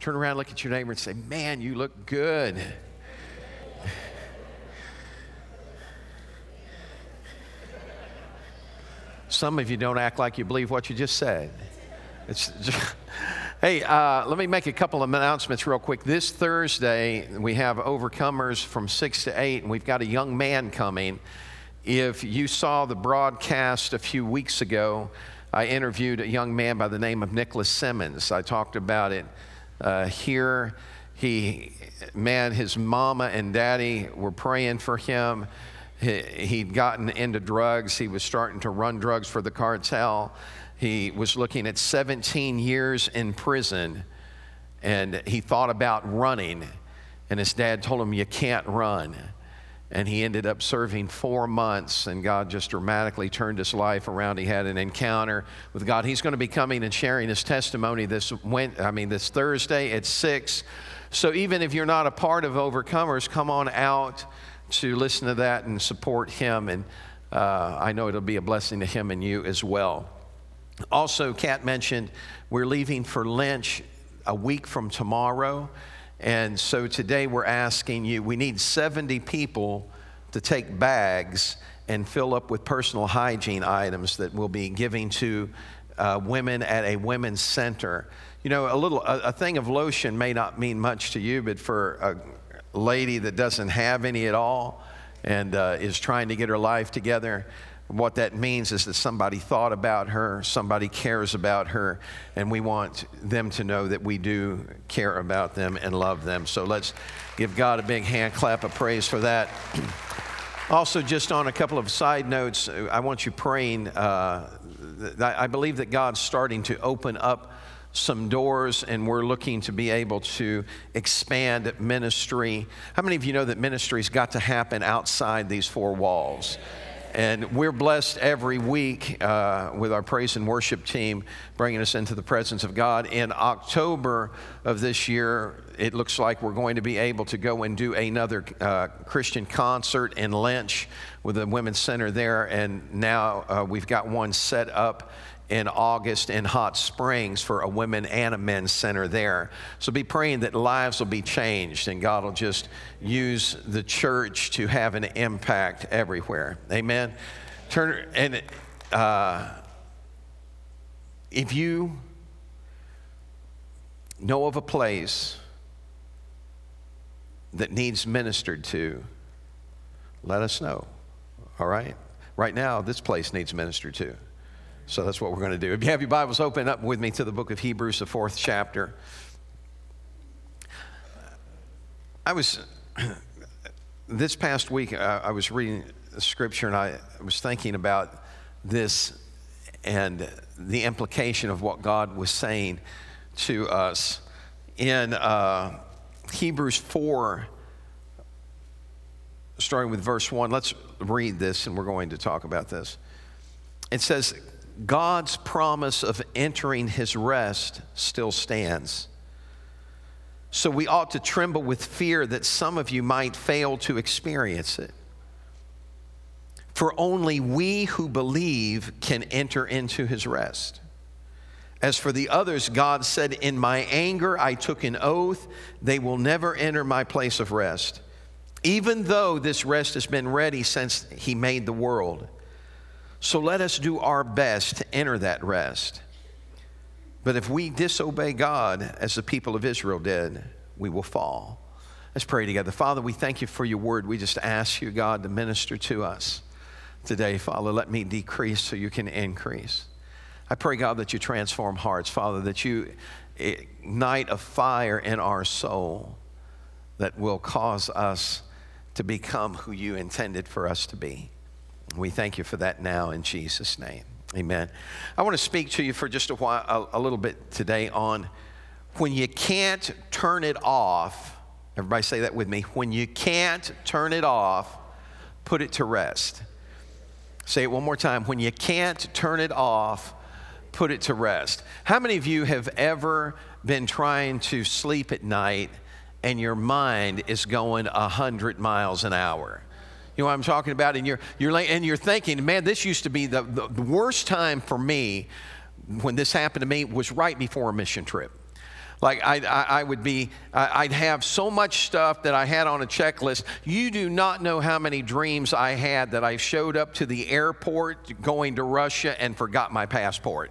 Turn around, look at your neighbor, and say, Man, you look good. Some of you don't act like you believe what you just said. Just, hey, uh, let me make a couple of announcements real quick. This Thursday, we have overcomers from 6 to 8, and we've got a young man coming. If you saw the broadcast a few weeks ago, I interviewed a young man by the name of Nicholas Simmons. I talked about it uh, here. He, man, his mama and daddy were praying for him. He'd gotten into drugs. He was starting to run drugs for the cartel. He was looking at 17 years in prison, and he thought about running. And his dad told him, You can't run. And he ended up serving four months, and God just dramatically turned his life around. He had an encounter with God. He's going to be coming and sharing his testimony this went, I mean, this Thursday at six. So even if you're not a part of Overcomers, come on out to listen to that and support him. And uh, I know it'll be a blessing to him and you as well. Also, Kat mentioned we're leaving for Lynch a week from tomorrow. And so today we're asking you, we need 70 people to take bags and fill up with personal hygiene items that we'll be giving to uh, women at a women's center. You know, a little a, a, thing of lotion may not mean much to you, but for a lady that doesn't have any at all and uh, is trying to get her life together. What that means is that somebody thought about her, somebody cares about her, and we want them to know that we do care about them and love them. So let's give God a big hand clap of praise for that. also, just on a couple of side notes, I want you praying. Uh, I believe that God's starting to open up some doors and we're looking to be able to expand ministry. How many of you know that ministry's got to happen outside these four walls? And we're blessed every week uh, with our praise and worship team bringing us into the presence of God. In October of this year, it looks like we're going to be able to go and do another uh, Christian concert in Lynch with the Women's Center there. And now uh, we've got one set up in August in Hot Springs for a women and a men's center there. So be praying that lives will be changed and God will just use the church to have an impact everywhere. Amen. Turn and uh, if you know of a place that needs ministered to, let us know. All right? Right now, this place needs ministered to. So that's what we're going to do. If you have your Bibles, open up with me to the book of Hebrews, the fourth chapter. I was, this past week, I was reading scripture and I was thinking about this and the implication of what God was saying to us. In uh, Hebrews 4, starting with verse 1, let's read this and we're going to talk about this. It says, God's promise of entering his rest still stands. So we ought to tremble with fear that some of you might fail to experience it. For only we who believe can enter into his rest. As for the others, God said, In my anger I took an oath, they will never enter my place of rest, even though this rest has been ready since he made the world. So let us do our best to enter that rest. But if we disobey God as the people of Israel did, we will fall. Let's pray together. Father, we thank you for your word. We just ask you, God, to minister to us today. Father, let me decrease so you can increase. I pray, God, that you transform hearts, Father, that you ignite a fire in our soul that will cause us to become who you intended for us to be. We thank you for that now in Jesus' name. Amen. I want to speak to you for just a while, a, a little bit today on when you can't turn it off. Everybody say that with me. When you can't turn it off, put it to rest. Say it one more time. When you can't turn it off, put it to rest. How many of you have ever been trying to sleep at night and your mind is going 100 miles an hour? You know what I'm talking about? And you're, you're, and you're thinking, man, this used to be the, the, the worst time for me when this happened to me was right before a mission trip. Like I, I, I would be, I, I'd have so much stuff that I had on a checklist. You do not know how many dreams I had that I showed up to the airport going to Russia and forgot my passport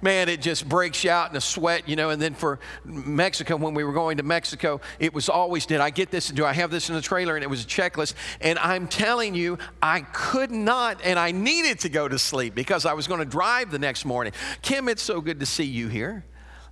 man, it just breaks you out in a sweat, you know. And then for Mexico, when we were going to Mexico, it was always, did I get this? Do I have this in the trailer? And it was a checklist. And I'm telling you, I could not, and I needed to go to sleep because I was going to drive the next morning. Kim, it's so good to see you here.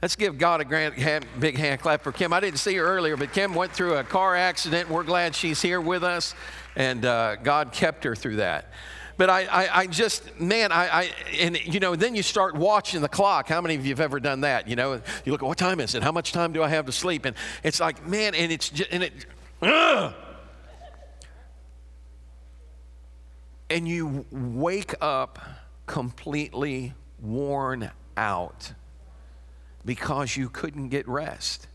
Let's give God a grand, hand, big hand clap for Kim. I didn't see her earlier, but Kim went through a car accident. We're glad she's here with us, and uh, God kept her through that. But I, I, I just, man, I, I, and you know, then you start watching the clock. How many of you have ever done that? You know, you look at what time is it? How much time do I have to sleep? And it's like, man, and it's just, and it, ugh. and you wake up completely worn out because you couldn't get rest.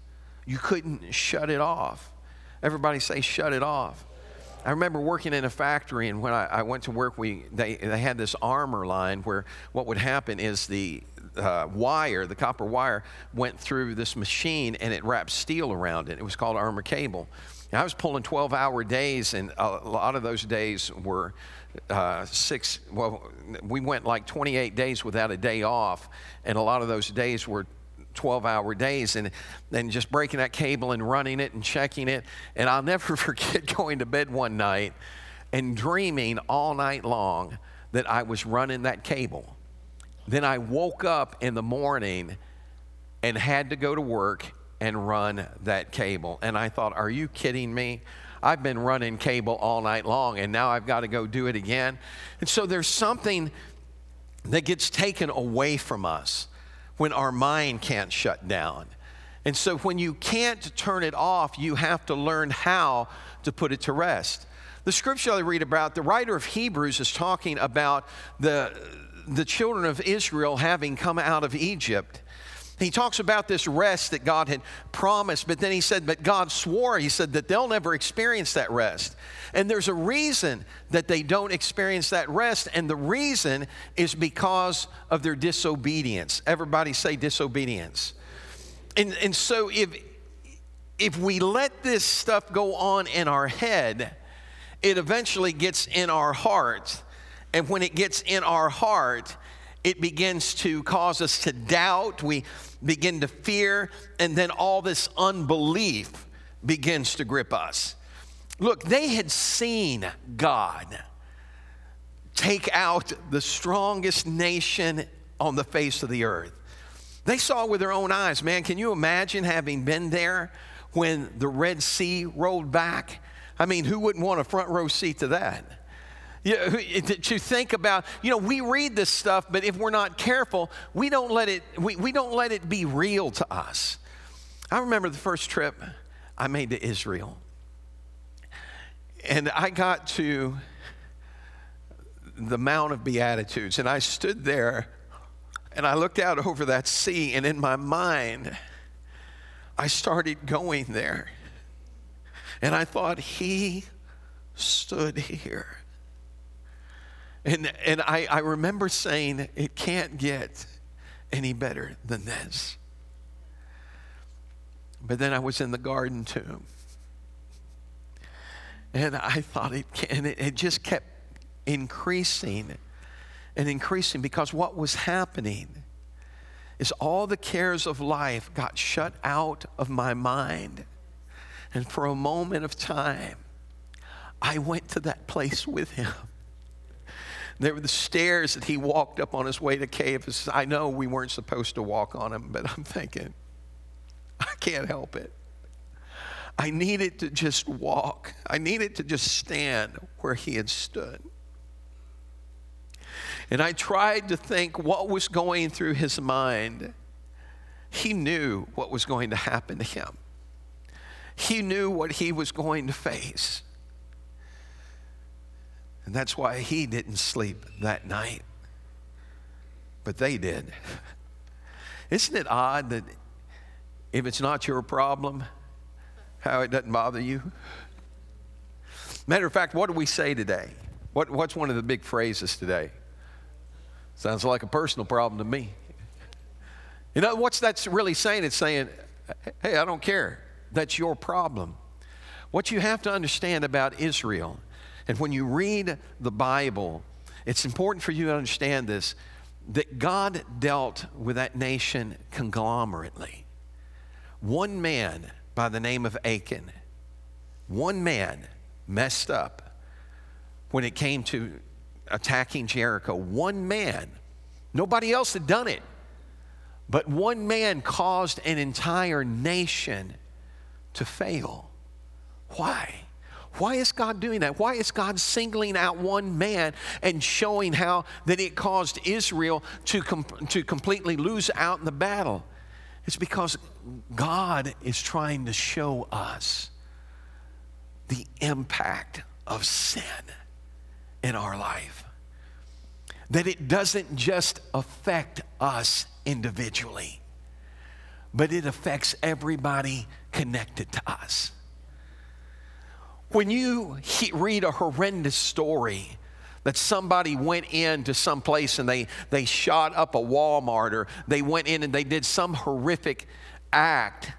You couldn't shut it off. Everybody say, shut it off. I remember working in a factory, and when I, I, went to work, we they, they had this armor line where what would happen is the uh, wire, the copper wire, went through this machine and it wrapped steel around it. It was called armor cable. And I was pulling 12 hour days, and a lot of those days were uh, six, well, we went like 28 days without a day off, and a lot of those days were 12 hour days and then just breaking that cable and running it and checking it. And I'll never forget going to bed one night and dreaming all night long that I was running that cable. Then I woke up in the morning and had to go to work and run that cable. And I thought, are you kidding me? I've been running cable all night long and now I've got to go do it again. And so there's something that gets taken away from us when our mind can't shut down. And so when you can't turn it off, you have to learn how to put it to rest. The scripture I read about, the writer of Hebrews is talking about the, the children of Israel having come out of Egypt he talks about this rest that God had promised, but then he said, But God swore, he said, that they'll never experience that rest. And there's a reason that they don't experience that rest, and the reason is because of their disobedience. Everybody say disobedience. And, and so if, if we let this stuff go on in our head, it eventually gets in our heart. And when it gets in our heart, it begins to cause us to doubt. We begin to fear, and then all this unbelief begins to grip us. Look, they had seen God take out the strongest nation on the face of the earth. They saw with their own eyes. Man, can you imagine having been there when the Red Sea rolled back? I mean, who wouldn't want a front row seat to that? Know, to think about, you know, we read this stuff, but if we're not careful, we don't let it, we, we don't let it be real to us. I remember the first trip I made to Israel. And I got to the Mount of Beatitudes, and I stood there and I looked out over that sea, and in my mind, I started going there. And I thought, He stood here. And, and I, I remember saying, it can't get any better than this. But then I was in the garden tomb. And I thought it, and it, it just kept increasing and increasing because what was happening is all the cares of life got shut out of my mind. And for a moment of time, I went to that place with him. There were the stairs that he walked up on his way to Caiaphas. I know we weren't supposed to walk on them, but I'm thinking, I can't help it. I needed to just walk. I needed to just stand where he had stood. And I tried to think what was going through his mind. He knew what was going to happen to him, he knew what he was going to face. And that's why he didn't sleep that night. But they did. Isn't it odd that if it's not your problem, how it doesn't bother you? Matter of fact, what do we say today? What, what's one of the big phrases today? Sounds like a personal problem to me. You know, what's that's really saying? It's saying, hey, I don't care. That's your problem. What you have to understand about Israel, and when you read the Bible, it's important for you to understand this that God dealt with that nation conglomerately. One man by the name of Achan, one man messed up when it came to attacking Jericho. One man, nobody else had done it, but one man caused an entire nation to fail. Why? Why is God doing that? Why is God singling out one man and showing how that it caused Israel to, com- to completely lose out in the battle? It's because God is trying to show us the impact of sin in our life. That it doesn't just affect us individually, but it affects everybody connected to us. When you he- read a horrendous story, that somebody went into some place and they, they shot up a Walmart or they went in and they did some horrific act.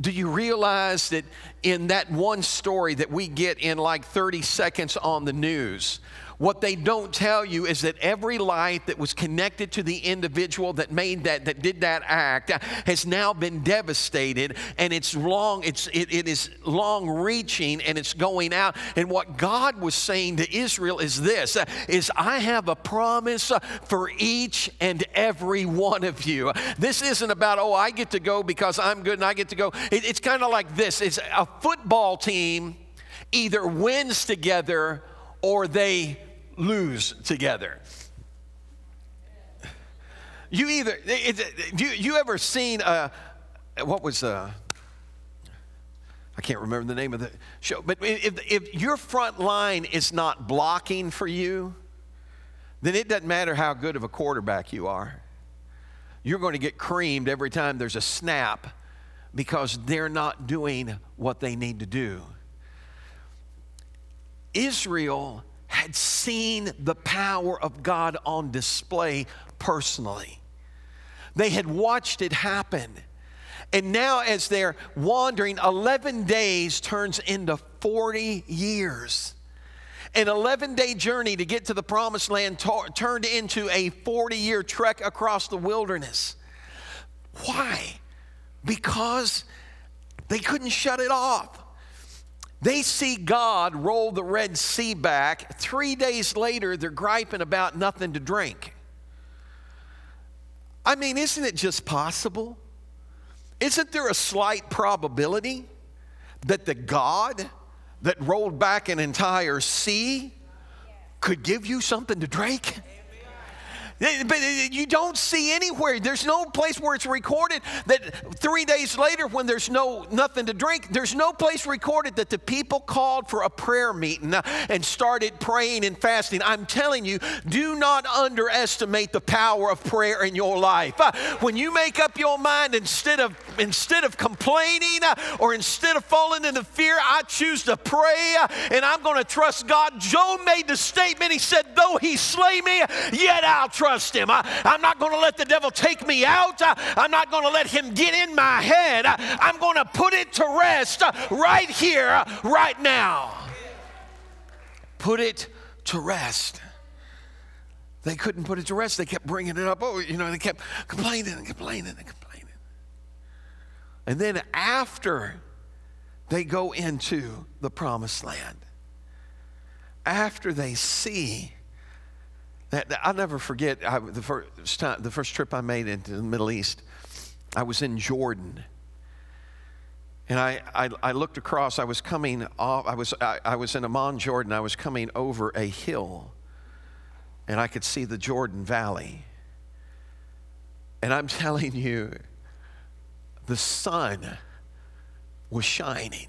Do you realize that in that one story that we get in like 30 seconds on the news, what they don't tell you is that every life that was connected to the individual that made that, that did that act, has now been devastated, and it's long, it's it, it is long reaching, and it's going out. And what God was saying to Israel is this: is I have a promise for each and every one of you. This isn't about oh I get to go because I'm good and I get to go. It, it's kind of like this: it's a football team either wins together or they lose together. You either, it, it, you, you ever seen, uh, what was, uh, I can't remember the name of the show, but if, if your front line is not blocking for you, then it doesn't matter how good of a quarterback you are. You're going to get creamed every time there's a snap because they're not doing what they need to do. Israel had seen the power of God on display personally. They had watched it happen. And now, as they're wandering, 11 days turns into 40 years. An 11 day journey to get to the promised land t- turned into a 40 year trek across the wilderness. Why? Because they couldn't shut it off. They see God roll the Red Sea back. Three days later, they're griping about nothing to drink. I mean, isn't it just possible? Isn't there a slight probability that the God that rolled back an entire sea could give you something to drink? But you don't see anywhere. There's no place where it's recorded that three days later, when there's no nothing to drink, there's no place recorded that the people called for a prayer meeting uh, and started praying and fasting. I'm telling you, do not underestimate the power of prayer in your life. Uh, when you make up your mind, instead of instead of complaining uh, or instead of falling into fear, I choose to pray and I'm going to trust God. Job made the statement. He said, "Though He slay me, yet I'll trust." Trust him. I, am not going to let the devil take me out. I, I'm not going to let him get in my head. I, I'm going to put it to rest uh, right here, uh, right now. Put it to rest. They couldn't put it to rest. They kept bringing it up. Oh, you know, they kept complaining and complaining and complaining. And then after they go into the promised land, after they see that, that I'll never forget I, the, first time, the first trip I made into the Middle East. I was in Jordan. And I, I, I looked across, I was coming off, I was, I, I was in Amman, Jordan. I was coming over a hill, and I could see the Jordan Valley. And I'm telling you, the sun was shining.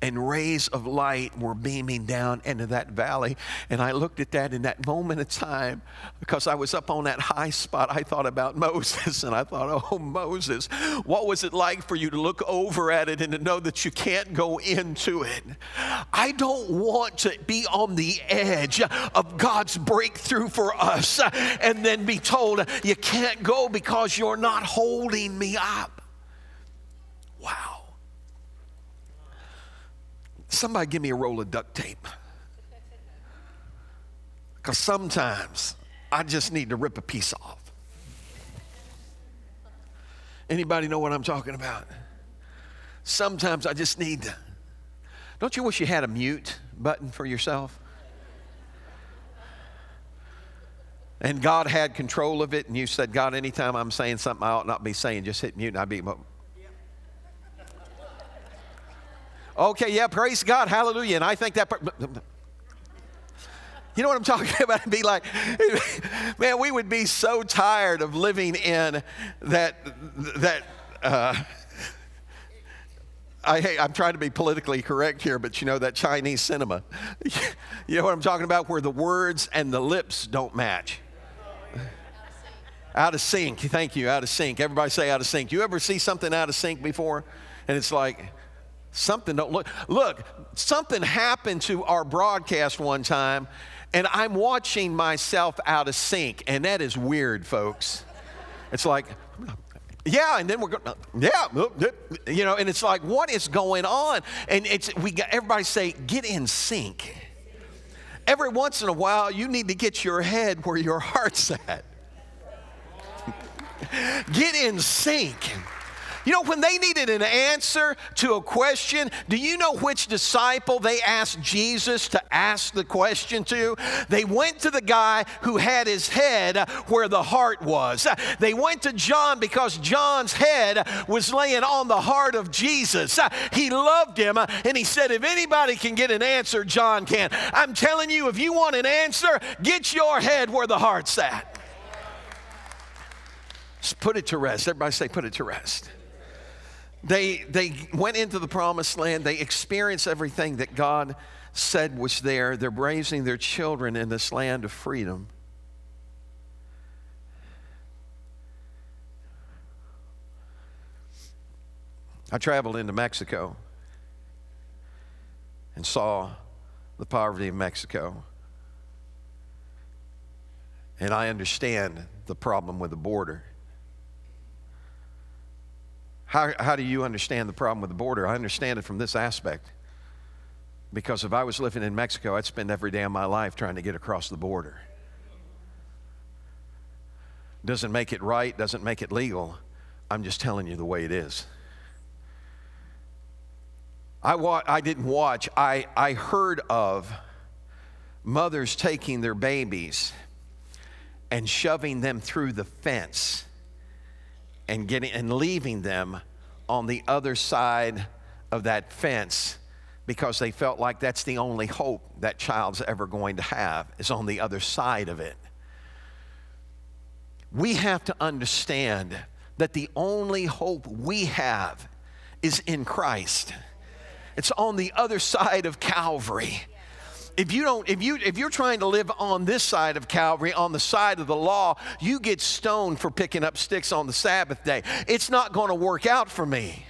And rays of light were beaming down into that valley. And I looked at that in that moment of time because I was up on that high spot. I thought about Moses and I thought, oh, Moses, what was it like for you to look over at it and to know that you can't go into it? I don't want to be on the edge of God's breakthrough for us and then be told you can't go because you're not holding me up. Wow. Somebody give me a roll of duct tape. Because sometimes I just need to rip a piece off. Anybody know what I'm talking about? Sometimes I just need to. Don't you wish you had a mute button for yourself? And God had control of it, and you said, God, anytime I'm saying something I ought not be saying, just hit mute, and I'd be, Okay, yeah, praise God, hallelujah. And I think that. You know what I'm talking about? It'd be like, man, we would be so tired of living in that that. Uh, I, I'm trying to be politically correct here, but you know that Chinese cinema. you know what I'm talking about, where the words and the lips don't match. Out of sync. Thank you. Out of sync. Everybody say out of sync. You ever see something out of sync before? And it's like, Something don't look. Look, something happened to our broadcast one time, and I'm watching myself out of sync, and that is weird, folks. It's like, yeah, and then we're going, yeah, you know, and it's like, what is going on? And it's we got everybody say, get in sync. Every once in a while, you need to get your head where your heart's at. get in sync. You know, when they needed an answer to a question, do you know which disciple they asked Jesus to ask the question to? They went to the guy who had his head where the heart was. They went to John because John's head was laying on the heart of Jesus. He loved him and he said, If anybody can get an answer, John can. I'm telling you, if you want an answer, get your head where the heart's at. Just put it to rest. Everybody say, put it to rest. They, they went into the promised land. They experienced everything that God said was there. They're raising their children in this land of freedom. I traveled into Mexico and saw the poverty of Mexico. And I understand the problem with the border. How, how do you understand the problem with the border? I understand it from this aspect. Because if I was living in Mexico, I'd spend every day of my life trying to get across the border. Doesn't make it right, doesn't make it legal. I'm just telling you the way it is. I, wa- I didn't watch, I, I heard of mothers taking their babies and shoving them through the fence and getting and leaving them on the other side of that fence because they felt like that's the only hope that child's ever going to have is on the other side of it. We have to understand that the only hope we have is in Christ. It's on the other side of Calvary if you don't if you if you're trying to live on this side of calvary on the side of the law you get stoned for picking up sticks on the sabbath day. It's not going to work out for me.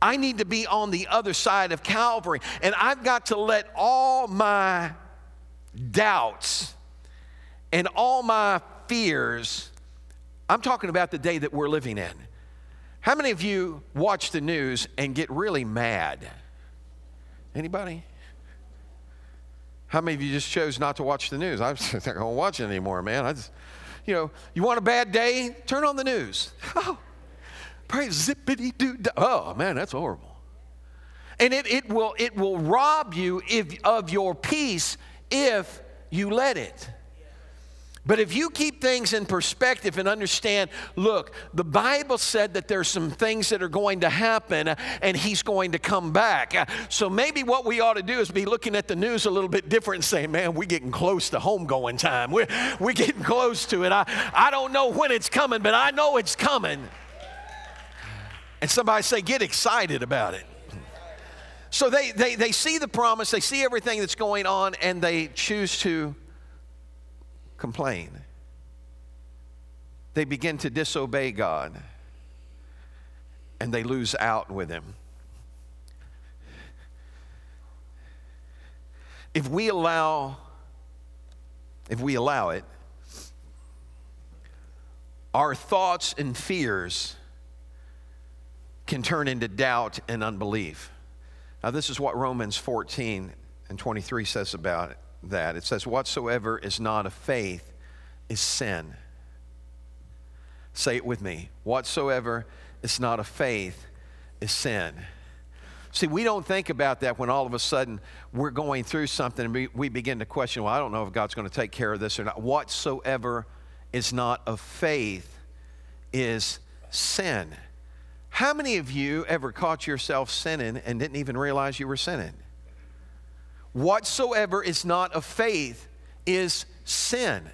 I need to be on the other side of calvary and i've got to let all my doubts and all my fears i'm talking about the day that we're living in. How many of you watch the news and get really mad? Anybody how many of you just chose not to watch the news? I'm not going to watch it anymore, man. I just, you know, you want a bad day? Turn on the news. Oh, praise zippity doo. Oh man, that's horrible. And it, it will it will rob you if, of your peace if you let it. But if you keep things in perspective and understand, look, the Bible said that there's some things that are going to happen uh, and he's going to come back. Uh, so maybe what we ought to do is be looking at the news a little bit different and saying, man, we're getting close to homegoing time. We're, we're getting close to it. I, I don't know when it's coming, but I know it's coming. And somebody say, get excited about it. So they, they, they see the promise, they see everything that's going on, and they choose to complain. They begin to disobey God, and they lose out with Him. If we allow, if we allow it, our thoughts and fears can turn into doubt and unbelief. Now, this is what Romans 14 and 23 says about that. It says, Whatsoever is not of faith is sin. Say it with me. Whatsoever is not of faith is sin. See, we don't think about that when all of a sudden we're going through something and we, we begin to question, well, I don't know if God's going to take care of this or not. Whatsoever is not of faith is sin. How many of you ever caught yourself sinning and didn't even realize you were sinning? Whatsoever is not of faith is sin.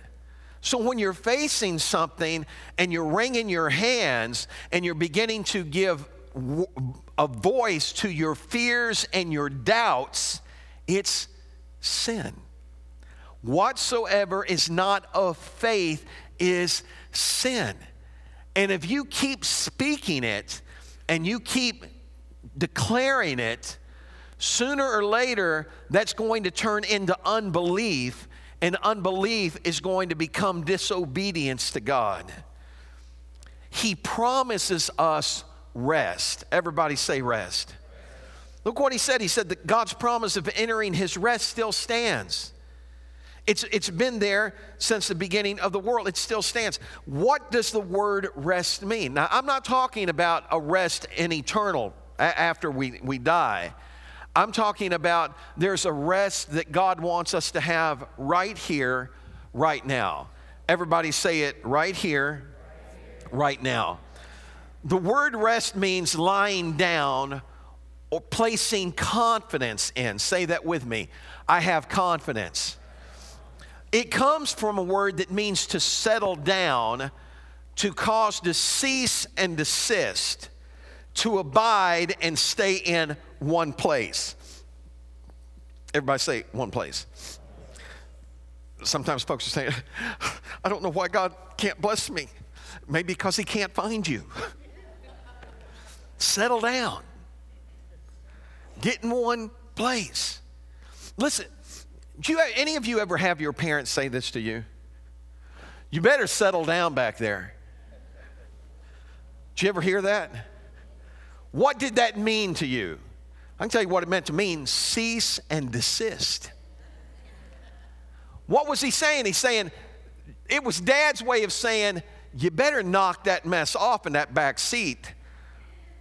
So when you're facing something and you're wringing your hands and you're beginning to give a voice to your fears and your doubts, it's sin. Whatsoever is not of faith is sin. And if you keep speaking it, and you keep declaring it, sooner or later that's going to turn into unbelief, and unbelief is going to become disobedience to God. He promises us rest. Everybody say rest. Look what he said. He said that God's promise of entering his rest still stands. It's, it's been there since the beginning of the world. It still stands. What does the word rest mean? Now, I'm not talking about a rest in eternal after we, we die. I'm talking about there's a rest that God wants us to have right here, right now. Everybody say it right here, right now. The word rest means lying down or placing confidence in. Say that with me. I have confidence. It comes from a word that means to settle down, to cause to cease and desist, to abide and stay in one place. Everybody say one place. Sometimes folks are saying, I don't know why God can't bless me. Maybe because He can't find you. Settle down. Get in one place. Listen, do you, any of you ever have your parents say this to you? You better settle down back there. Did you ever hear that? What did that mean to you? I can tell you what it meant to mean cease and desist. What was he saying? He's saying, it was dad's way of saying, you better knock that mess off in that back seat,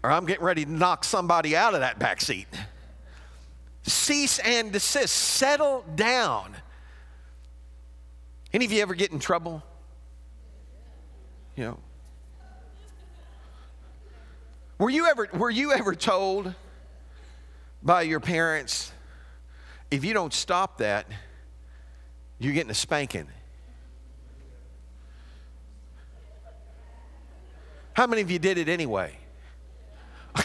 or I'm getting ready to knock somebody out of that back seat cease and desist, settle down. Any of you ever get in trouble? You know. Were you ever were you ever told by your parents if you don't stop that, you're getting a spanking? How many of you did it anyway?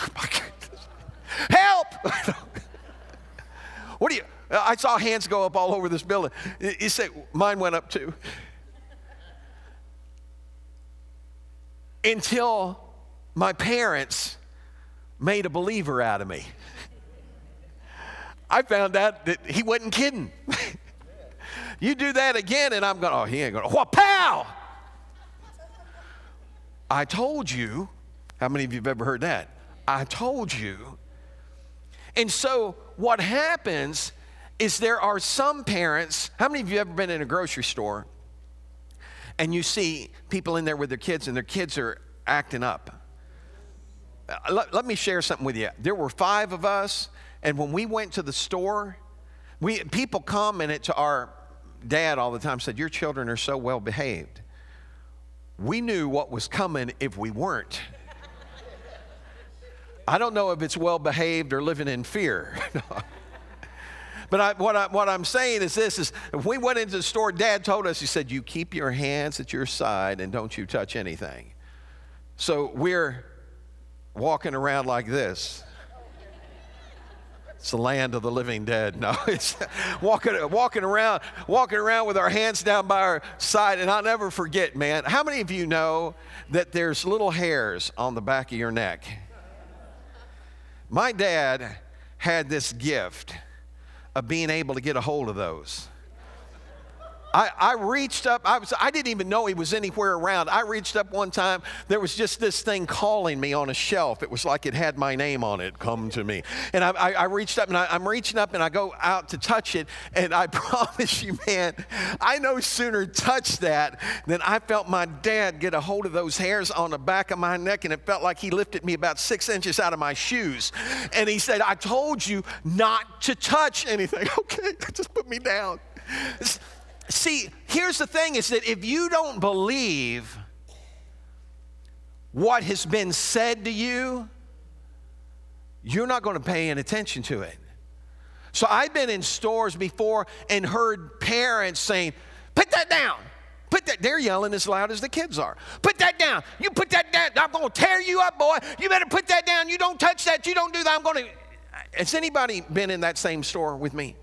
Help! What do you? I saw hands go up all over this building. You say, mine went up too. Until my parents made a believer out of me. I found out that he wasn't kidding. you do that again, and I'm going, oh, he ain't going, what, pow! I told you. How many of you have ever heard that? I told you. And so what happens is there are some parents. How many of you ever been in a grocery store and you see people in there with their kids and their kids are acting up? Uh, let, let me share something with you. There were five of us, and when we went to the store, we people commented to our dad all the time, said, Your children are so well behaved. We knew what was coming if we weren't. I don't know if it's well behaved or living in fear. But I, what, I, what I'm saying is this: is if we went into the store, Dad told us, he said, "You keep your hands at your side and don't you touch anything." So we're walking around like this. It's the land of the living dead. No, it's walking, walking around, walking around with our hands down by our side. And I'll never forget, man. How many of you know that there's little hairs on the back of your neck? My dad had this gift of being able to get a hold of those. I, I reached up, I, was, I didn't even know he was anywhere around. I reached up one time, there was just this thing calling me on a shelf. It was like it had my name on it, come to me. And I, I, I reached up and I, I'm reaching up and I go out to touch it. And I promise you, man, I no sooner touched that than I felt my dad get a hold of those hairs on the back of my neck. And it felt like he lifted me about six inches out of my shoes. And he said, I told you not to touch anything. Okay, just put me down. See, here's the thing is that if you don't believe what has been said to you, you're not going to pay any attention to it. So I've been in stores before and heard parents saying, Put that down. Put that, they're yelling as loud as the kids are. Put that down. You put that down. I'm going to tear you up, boy. You better put that down. You don't touch that. You don't do that. I'm going to. Has anybody been in that same store with me?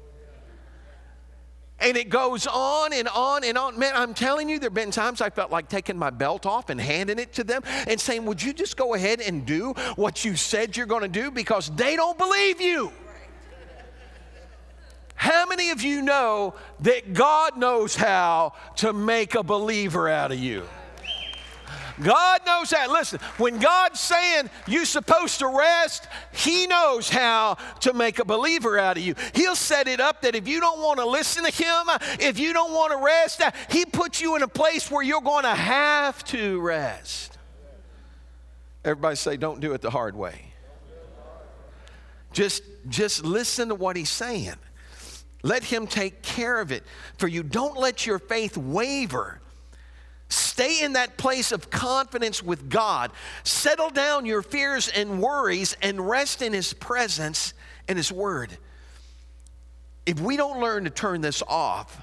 And it goes on and on and on. Man, I'm telling you, there have been times I felt like taking my belt off and handing it to them and saying, Would you just go ahead and do what you said you're going to do? Because they don't believe you. How many of you know that God knows how to make a believer out of you? God knows that. Listen, when God's saying you're supposed to rest, He knows how to make a believer out of you. He'll set it up that if you don't want to listen to Him, if you don't want to rest, He puts you in a place where you're going to have to rest. Everybody say, don't do it the hard way. Just, just listen to what He's saying. Let Him take care of it for you. Don't let your faith waver. Stay in that place of confidence with God. Settle down your fears and worries and rest in His presence and His Word. If we don't learn to turn this off,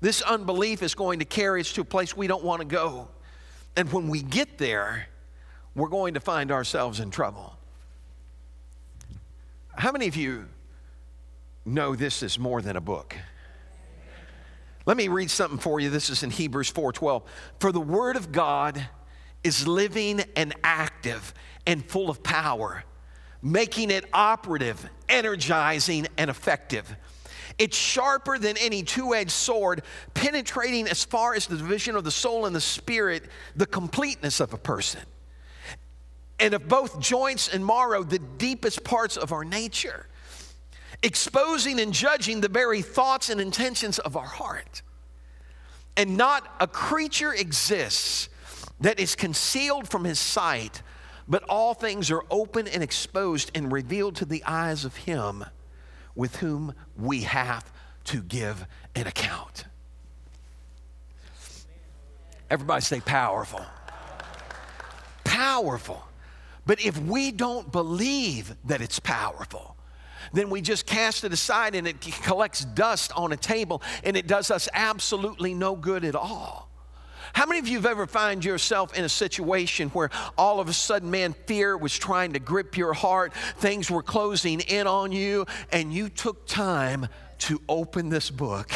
this unbelief is going to carry us to a place we don't want to go. And when we get there, we're going to find ourselves in trouble. How many of you know this is more than a book? Let me read something for you. This is in Hebrews 4:12. For the word of God is living and active and full of power, making it operative, energizing, and effective. It's sharper than any two edged sword, penetrating as far as the division of the soul and the spirit, the completeness of a person. And of both joints and marrow, the deepest parts of our nature exposing and judging the very thoughts and intentions of our heart. And not a creature exists that is concealed from his sight, but all things are open and exposed and revealed to the eyes of him with whom we have to give an account. Everybody say powerful. Powerful. But if we don't believe that it's powerful, then we just cast it aside and it collects dust on a table and it does us absolutely no good at all. How many of you have ever find yourself in a situation where all of a sudden, man, fear was trying to grip your heart, things were closing in on you, and you took time to open this book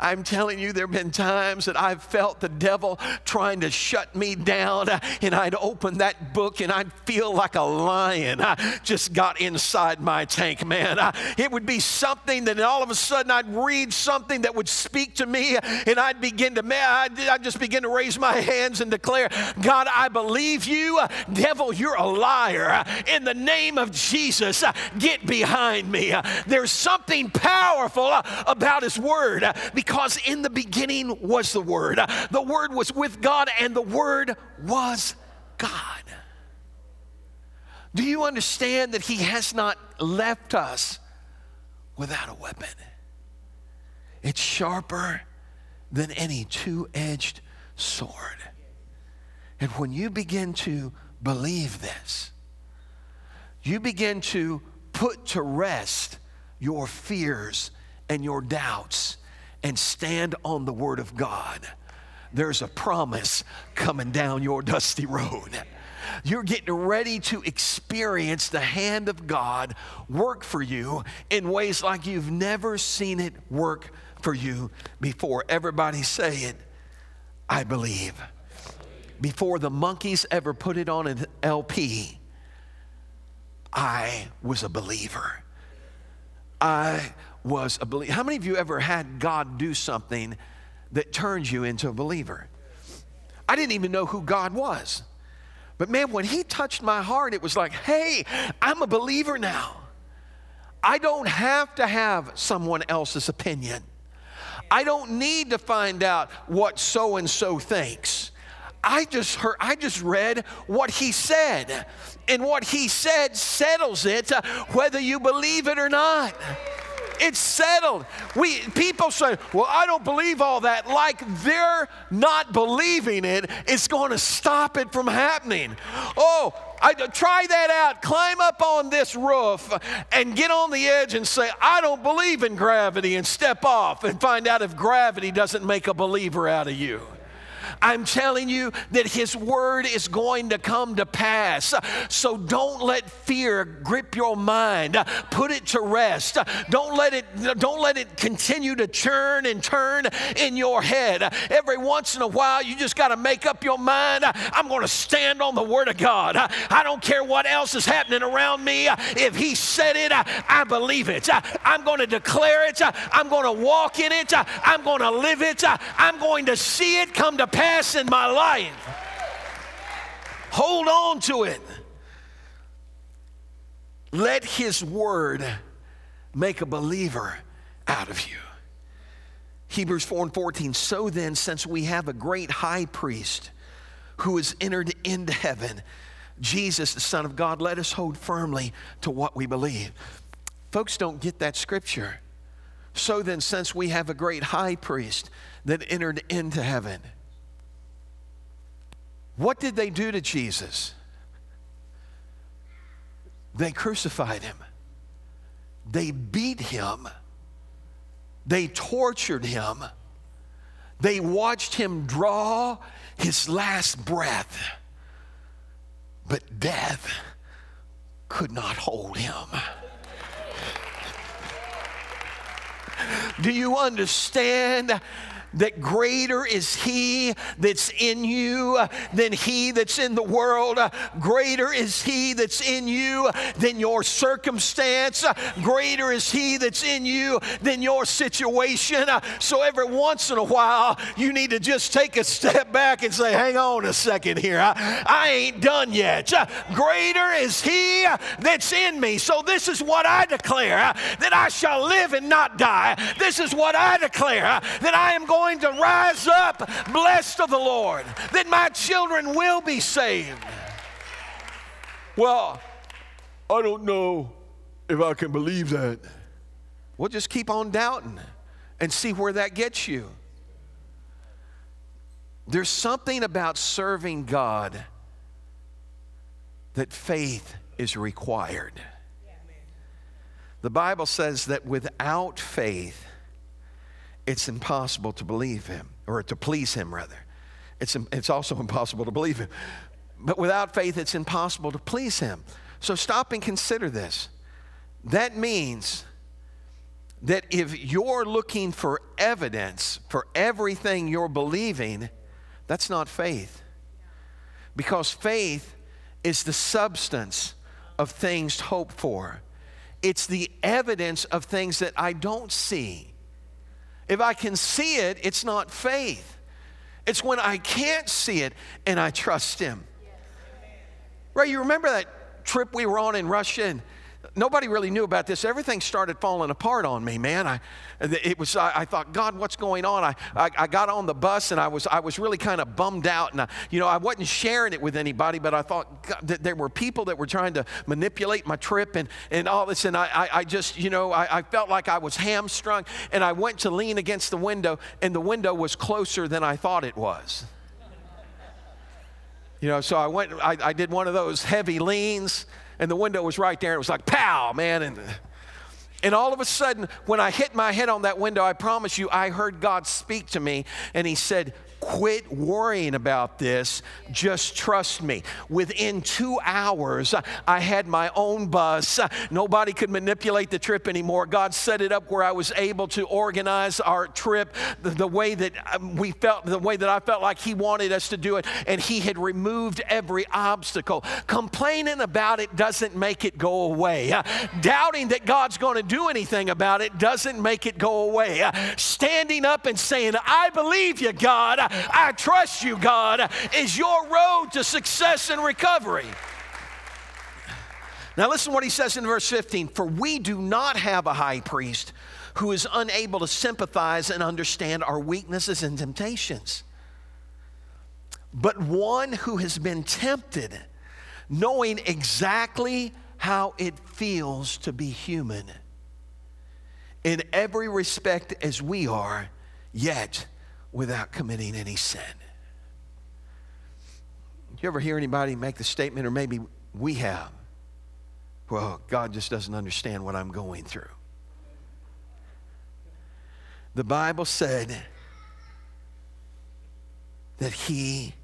I'm telling you, there have been times that I've felt the devil trying to shut me down, and I'd open that book and I'd feel like a lion I just got inside my tank, man. Uh, it would be something that all of a sudden I'd read something that would speak to me, and I'd begin to, man, I'd just begin to raise my hands and declare, God, I believe you. Devil, you're a liar. In the name of Jesus, uh, get behind me. There's something powerful about His Word because in the beginning was the Word. The Word was with God, and the Word was God. Do you understand that He has not left us without a weapon? It's sharper than any two edged sword. And when you begin to believe this, you begin to put to rest your fears and your doubts and stand on the Word of God, there's a promise coming down your dusty road. You're getting ready to experience the hand of God work for you in ways like you've never seen it work for you before. Everybody say it, I believe. Before the Monkees ever put it on an LP, I was a believer. I was a believer. How many of you ever had God do something that turns you into a believer? I didn't even know who God was. But man, when He touched my heart, it was like, hey, I'm a believer now. I don't have to have someone else's opinion. I don't need to find out what so and so thinks. I just heard, I just read what he said. And what he said settles it, uh, whether you believe it or not. It's settled. We people say, "Well, I don't believe all that." Like they're not believing it, it is going to stop it from happening. Oh, I, try that out. Climb up on this roof and get on the edge and say, I don't believe in gravity, and step off and find out if gravity doesn't make a believer out of you. I'm telling you that His word is going to come to pass. So don't let fear grip your mind. Put it to rest. Don't let it, don't let it continue to churn and turn in your head. Every once in a while, you just got to make up your mind. I'm going to stand on the word of God. I don't care what else is happening around me. If He said it, I believe it. I'm going to declare it. I'm going to walk in it. I'm going to live it. I'm going to see it come to pass in my life. Hold on to it. Let His word make a believer out of you. Hebrews 4 and 14. So then, since we have a great high priest who has entered into heaven, Jesus, the Son of God, let us hold firmly to what we believe. Folks don't get that scripture. So then, since we have a great high priest that entered into heaven, what did they do to Jesus? They crucified him. They beat him. They tortured him. They watched him draw his last breath. But death could not hold him. Do you understand that greater is He that's in you than He that's in the world. Greater is He that's in you than your circumstance. Greater is He that's in you than your situation. So every once in a while, you need to just take a step back and say, hang on a second here. I, I ain't done yet. Greater is He that's in me. So this is what I declare that I shall live and not die. This is what I declare that I am going going to rise up blessed of the Lord, that my children will be saved. Well, I don't know if I can believe that. Well, just keep on doubting and see where that gets you. There's something about serving God that faith is required. The Bible says that without faith, it's impossible to believe him, or to please him, rather. It's, it's also impossible to believe him. But without faith, it's impossible to please him. So stop and consider this. That means that if you're looking for evidence for everything you're believing, that's not faith. Because faith is the substance of things hoped for, it's the evidence of things that I don't see. If I can see it, it's not faith. It's when I can't see it and I trust Him. Right? You remember that trip we were on in Russia and nobody really knew about this. Everything started falling apart on me, man. I, it was, I, I thought, God, what's going on? I, I, I, got on the bus and I was, I was really kind of bummed out. And, I, you know, I wasn't sharing it with anybody, but I thought God, that there were people that were trying to manipulate my trip and, and all this. And I, I, I just, you know, I, I felt like I was hamstrung. And I went to lean against the window, and the window was closer than I thought it was. You know, so I went, I, I did one of those heavy leans and the window was right there. It was like, pow, man. And, and all of a sudden, when I hit my head on that window, I promise you, I heard God speak to me, and He said, quit worrying about this. Just trust me. Within two hours, I had my own bus. Nobody could manipulate the trip anymore. God set it up where I was able to organize our trip the, the way that um, we felt, the way that I felt like He wanted us to do it. And He had removed every obstacle. Complaining about it doesn't make it go away. Doubting that God's going to do anything about it doesn't make it go away. Standing up and saying, I believe you, God, I trust you, God, is your road to success and recovery. Now, listen what he says in verse 15 For we do not have a high priest who is unable to sympathize and understand our weaknesses and temptations, but one who has been tempted, knowing exactly how it feels to be human in every respect as we are, yet without committing any sin. Did you ever hear anybody make the statement, or maybe we have, well, God just doesn't understand what I'm going through? The Bible said that He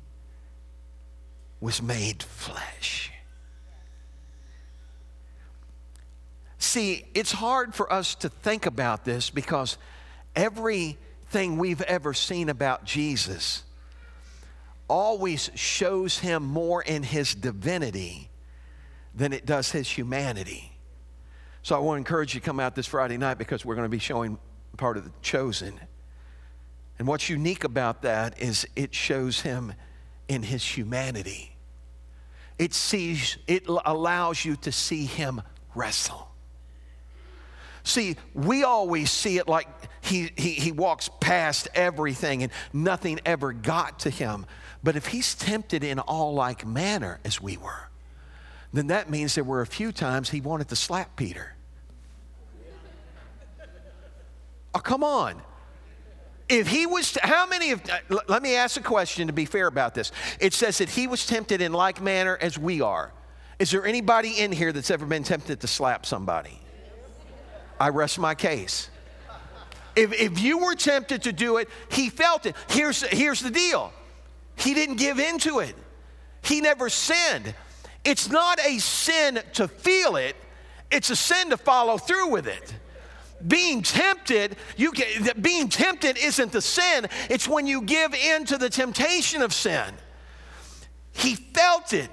was made flesh. See, it's hard for us to think about this because everything we've ever seen about Jesus always shows him more in his divinity than it does his humanity. So I want to encourage you to come out this Friday night because we're going to be showing part of the chosen. And what's unique about that is it shows him in his humanity. It sees it allows you to see him wrestle. See, we always see it like he, he, he walks past everything and nothing ever got to him. But if he's tempted in all like manner as we were, then that means there were a few times he wanted to slap Peter. Oh, come on. If he was, how many of, uh, let me ask a question to be fair about this. It says that he was tempted in like manner as we are. Is there anybody in here that's ever been tempted to slap somebody? I rest my case. If, if you were tempted to do it, he felt it. Here's, here's the deal he didn't give in to it, he never sinned. It's not a sin to feel it, it's a sin to follow through with it. Being tempted, you get, being tempted isn't the sin, it's when you give in to the temptation of sin. He felt it.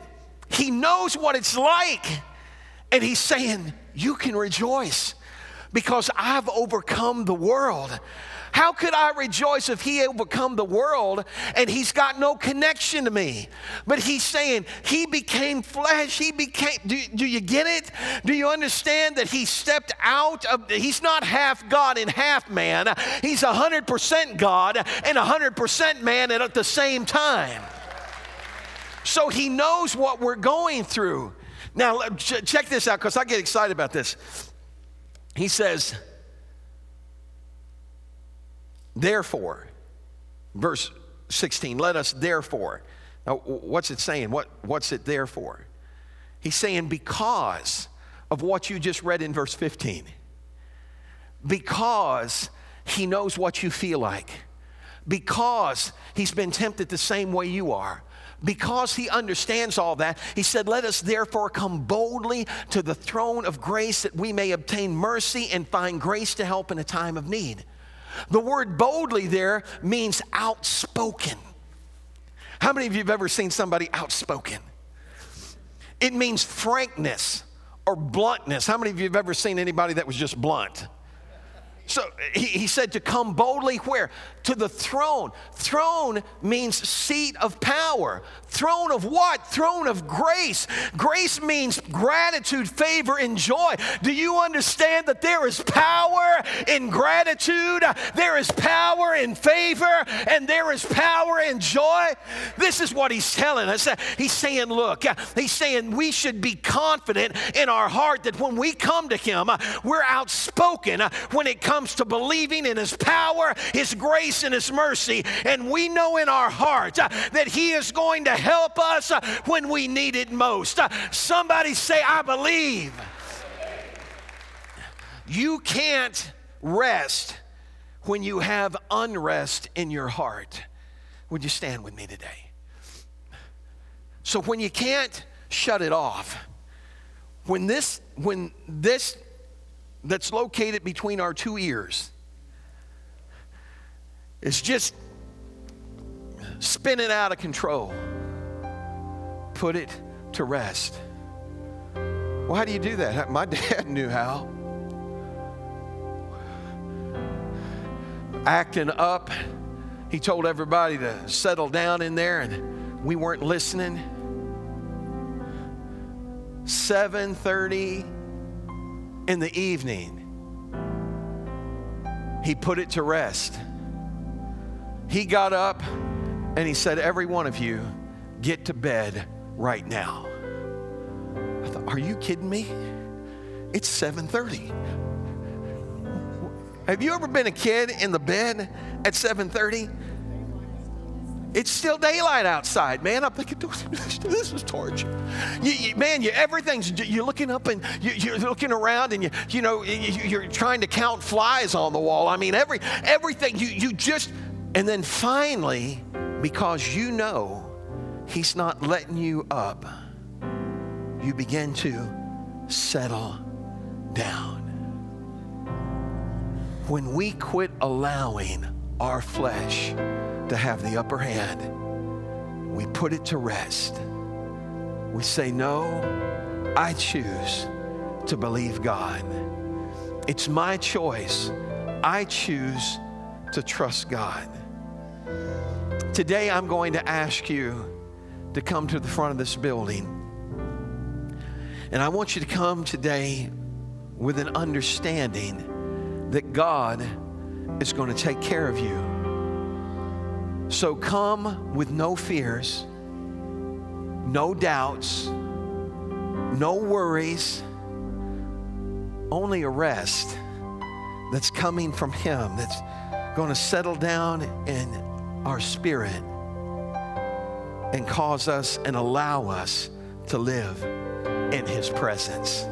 He knows what it's like. And he's saying, You can rejoice because I've overcome the world. How could I rejoice if he overcome the world and he's got no connection to me? But he's saying he became flesh. He became, do, do you get it? Do you understand that he stepped out of, he's not half God and half man. He's 100% God and 100% man at the same time. So he knows what we're going through. Now, check this out because I get excited about this. He says, therefore, verse 16, let us therefore. Now, what's it saying? What, what's it there for? He's saying, because of what you just read in verse 15. Because he knows what you feel like. Because he's been tempted the same way you are because he understands all that, he said, Let us therefore come boldly to the throne of grace that we may obtain mercy and find grace to help in a time of need. The word boldly there means outspoken. How many of you have ever seen somebody outspoken? It means frankness or bluntness. How many of you have ever seen anybody that was just blunt? So he, he said to come boldly where? To the throne. Throne means seat of power. Throne of what? Throne of grace. Grace means gratitude, favor, and joy. Do you understand that there is power in gratitude? There is power in favor, and there is power in joy? This is what he's telling us. He's saying, look, he's saying we should be confident in our heart that when we come to him, we're outspoken when it comes to believing in His power, His grace, and His mercy. And we know in our heart uh, that He is going to help us uh, when we need it most. Uh, somebody say, I believe. You can't rest when you have unrest in your heart. Would you stand with me today? So when you can't shut it off, when this, when this that's located between our two ears is just spinning out of control, put it to rest. How do you do that? My dad knew how. Acting up, he told everybody to settle down in there, and we weren't listening. 7:30 in the evening, he put it to rest. He got up and he said, "Every one of you, get to bed right now." I thought, "Are you kidding me? It's 7:30." Have you ever been a kid in the bed at 7:30? It's still daylight outside, man. I'm thinking, this is torture. You, you, man, you, everything's, you're looking up and you, are looking around and you, you know, you, are trying to count flies on the wall. I mean, every, everything, you, you just, and then finally, because you know he's not letting you up, you begin to settle down. When we quit allowing our flesh to have the upper hand, we put it to rest. We say, No, I choose to believe God. It's my choice. I choose to trust God. Today, I'm going to ask you to come to the front of this building. And I want you to come today with an understanding that God is going to take care of you. So come with no fears, no doubts, no worries, only a rest that's coming from Him, that's going to settle down in our spirit and cause us and allow us to live in His presence.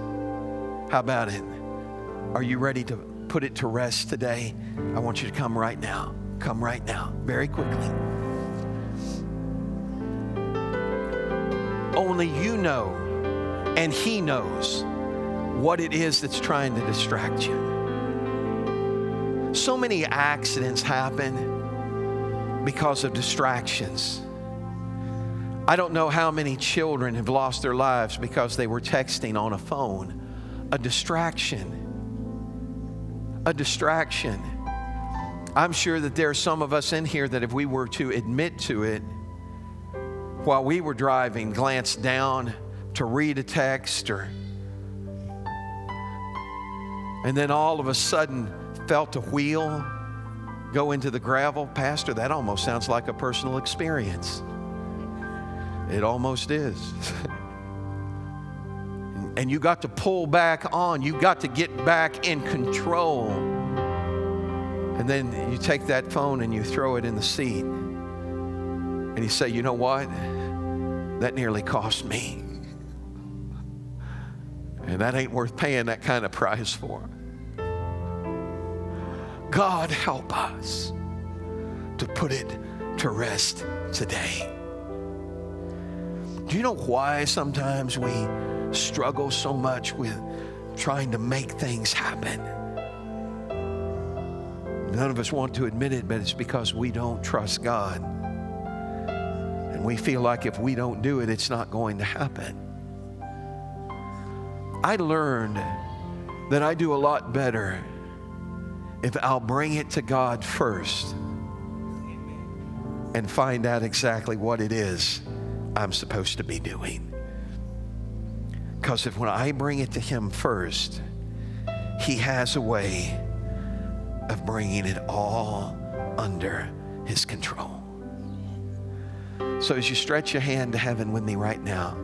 How about it? Are you ready to put it to rest today? I want you to come right now. Come right now, very quickly. Only you know, and He knows what it is that's trying to distract you. So many accidents happen because of distractions. I don't know how many children have lost their lives because they were texting on a phone. A distraction. A distraction. I'm sure that there are some of us in here that if we were to admit to it while we were driving, glance down to read a text or and then all of a sudden felt a wheel go into the gravel, Pastor, that almost sounds like a personal experience. It almost is. and you got to pull back on, you got to get back in control. And then you take that phone and you throw it in the seat. And you say, you know what? That nearly cost me. And that ain't worth paying that kind of price for. God help us to put it to rest today. Do you know why sometimes we struggle so much with trying to make things happen? None of us want to admit it, but it's because we don't trust God. And we feel like if we don't do it, it's not going to happen. I learned that I do a lot better if I'll bring it to God first and find out exactly what it is I'm supposed to be doing. Because if when I bring it to Him first, He has a way of bringing it all under His control. So as you stretch your hand to heaven with me right now,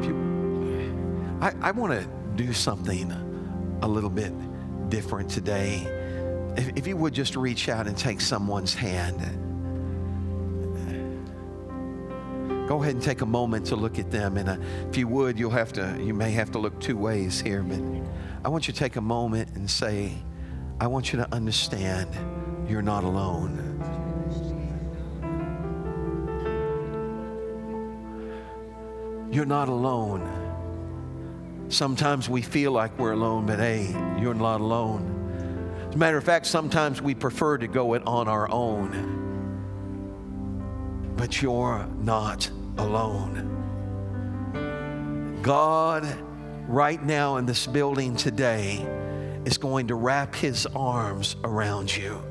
you, I, I want to do something a little bit different today. If, if you would just reach out and take someone's hand. Go ahead and take a moment to look at them. And uh, if you would, you'll have to, you may have to look two ways here, but I want you to take a moment and say, I want you to understand you're not alone. You're not alone. Sometimes we feel like we're alone, but hey, you're not alone. As a matter of fact, sometimes we prefer to go it on our own. But you're not alone. God, right now in this building today, is going to wrap his arms around you.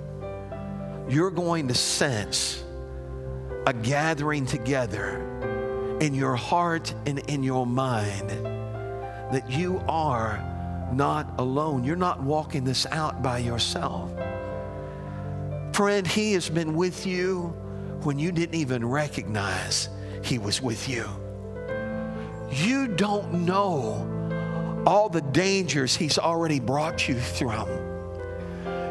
You're going to sense a gathering together in your heart and in your mind that you are not alone. You're not walking this out by yourself. Friend, He has been with you when you didn't even recognize He was with you. You don't know all the dangers He's already brought you through.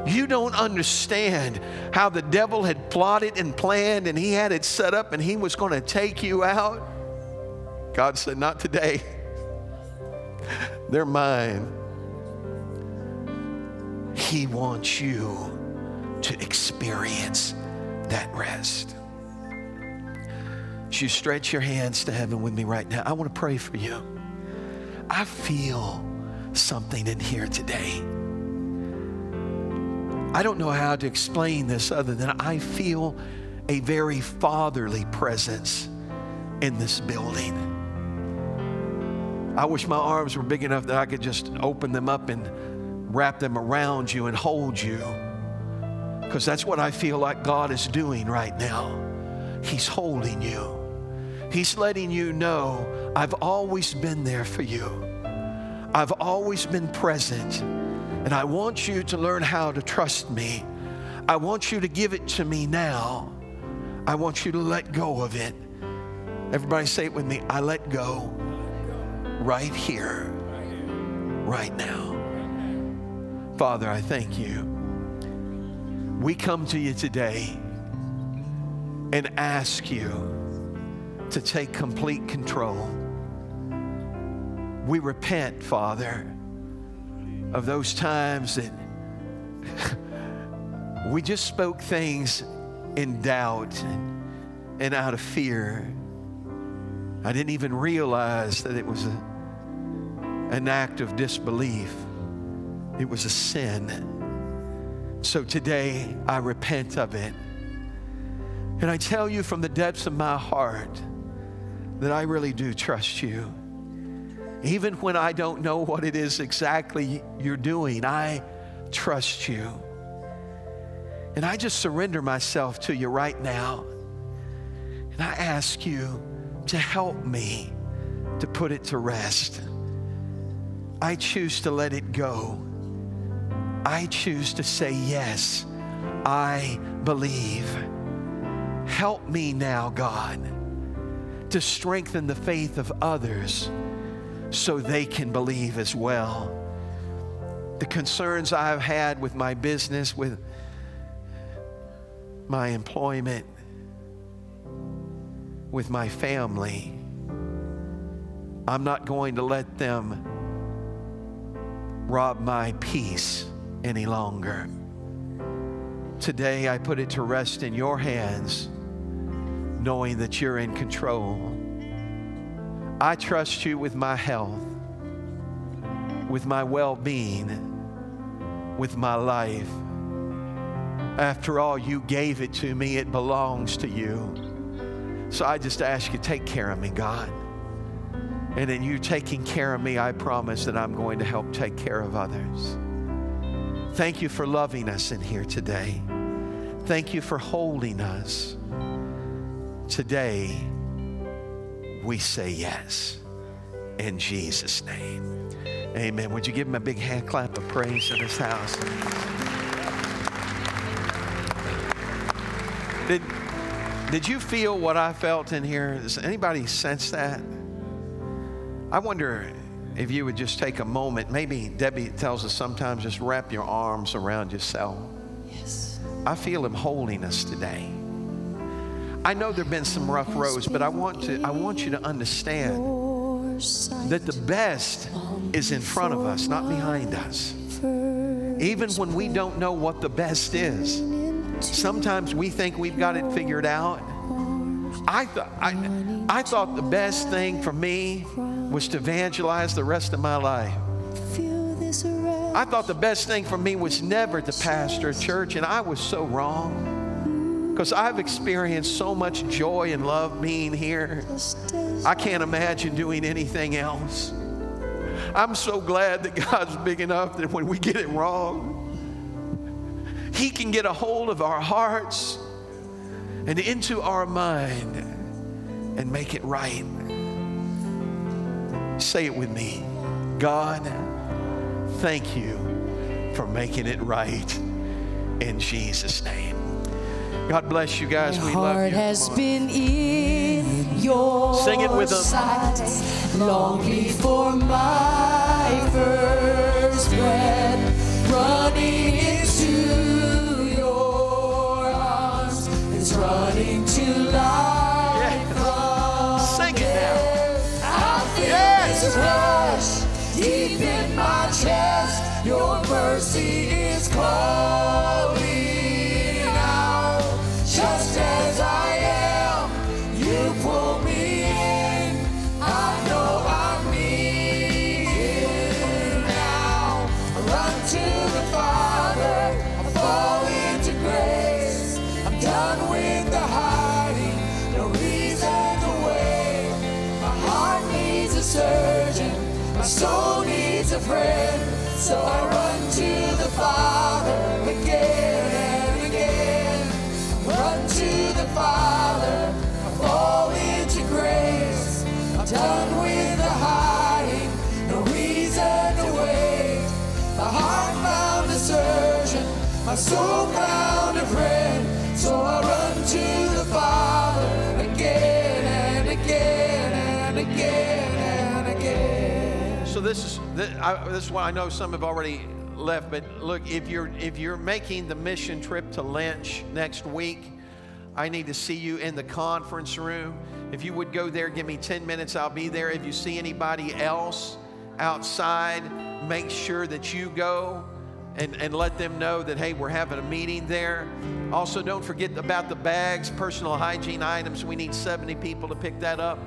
You don't understand how the devil had plotted and planned and he had it set up and he was going to take you out. God said, Not today. They're mine. He wants you to experience that rest. As you stretch your hands to heaven with me right now, I want to pray for you. I feel something in here today. I don't know how to explain this other than I feel a very fatherly presence in this building. I wish my arms were big enough that I could just open them up and wrap them around you and hold you. Because that's what I feel like God is doing right now. He's holding you, He's letting you know I've always been there for you. I've always been present. And I want you to learn how to trust me. I want you to give it to me now. I want you to let go of it. Everybody say it with me I let go right here, right now. Father, I thank you. We come to you today and ask you to take complete control. We repent, Father, of those times that we just spoke things in doubt and, out of fear I didn't even realize that it was a, an act of disbelief, it was a sin. So today, I repent of it. And I tell you from the depths of my heart that I really do trust you. Even when I don't know what it is exactly you're doing, I trust you. And I just surrender myself to you right now. And I ask you, to help me to put it to rest. I choose to let it go. I choose to say, Yes, I believe. Help me now, God, to strengthen the faith of others so they can believe as well. The concerns I've had with my business, with my employment, with my family. I'm not going to let them rob my peace any longer. Today, I put it to rest in your hands, knowing that you're in control. I trust you with my health, with my well being, with my life. After all, you gave it to me, it belongs to you. So I just ask you, take care of me, God. And in you taking care of me, I promise that I'm going to help take care of others. Thank you for loving us in here today. Thank you for holding us. Today, we say yes. In Jesus' name. Amen. Would you give him a big hand clap of praise in this house? Did, did you feel what I felt in here? Does anybody sense that? I wonder if you would just take a moment. Maybe Debbie tells us sometimes just wrap your arms around yourself. Yes. I feel him holding us today. I know there've been some rough roads, but I want to I want you to understand that the best is in front of us, not behind us. Even when we don't know what the best is, Sometimes we think we've got it figured out. I, th- I, I thought the best thing for me was to evangelize the rest of my life. I thought the best thing for me was never to pastor a church, and I was so wrong. Because I've experienced so much joy and love being here. I can't imagine doing anything else. I'm so glad that God's big enough that when we get it wrong, He can get a hold of our hearts and into our mind and make it right. Say it with me God, thank you for making it right in Jesus' name. God bless you guys. My we love you. has been in your Sing it with them. sight long before my first breath. Running running to life. from Sing it there. I feel Yes. this rush deep in my chest. Your mercy is calling So I I, this is why I know some have already left. But look, if you're if you're making the mission trip to Lynch next week, I need to see you in the conference room. If you would go there, give me 10 minutes. I'll be there. If you see anybody else outside, make sure that you go and, and let them know that, hey, we're having a meeting there. Also, don't forget about the bags, personal hygiene items. We need 70 people to pick that up.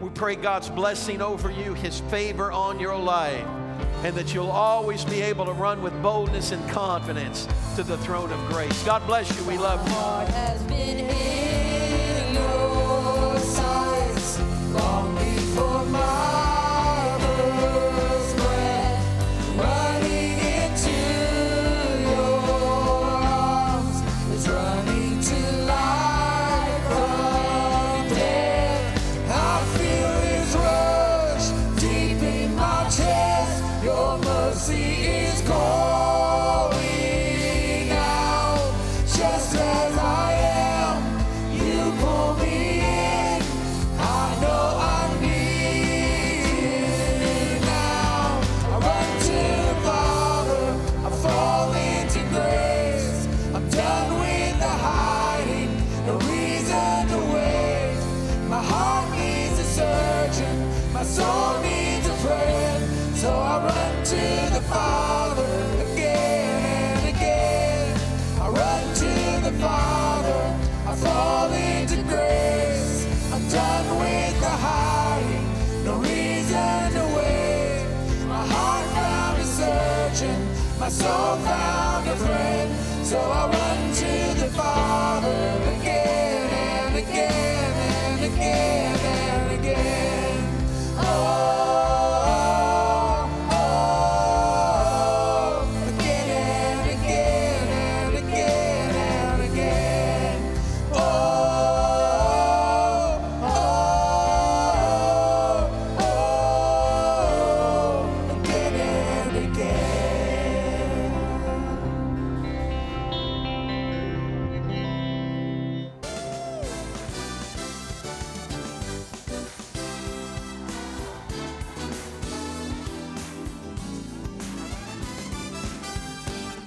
We pray God's blessing over you, His favor on your life, and that you'll always be able to run with boldness and confidence to the throne of grace. God bless you. We love you. So I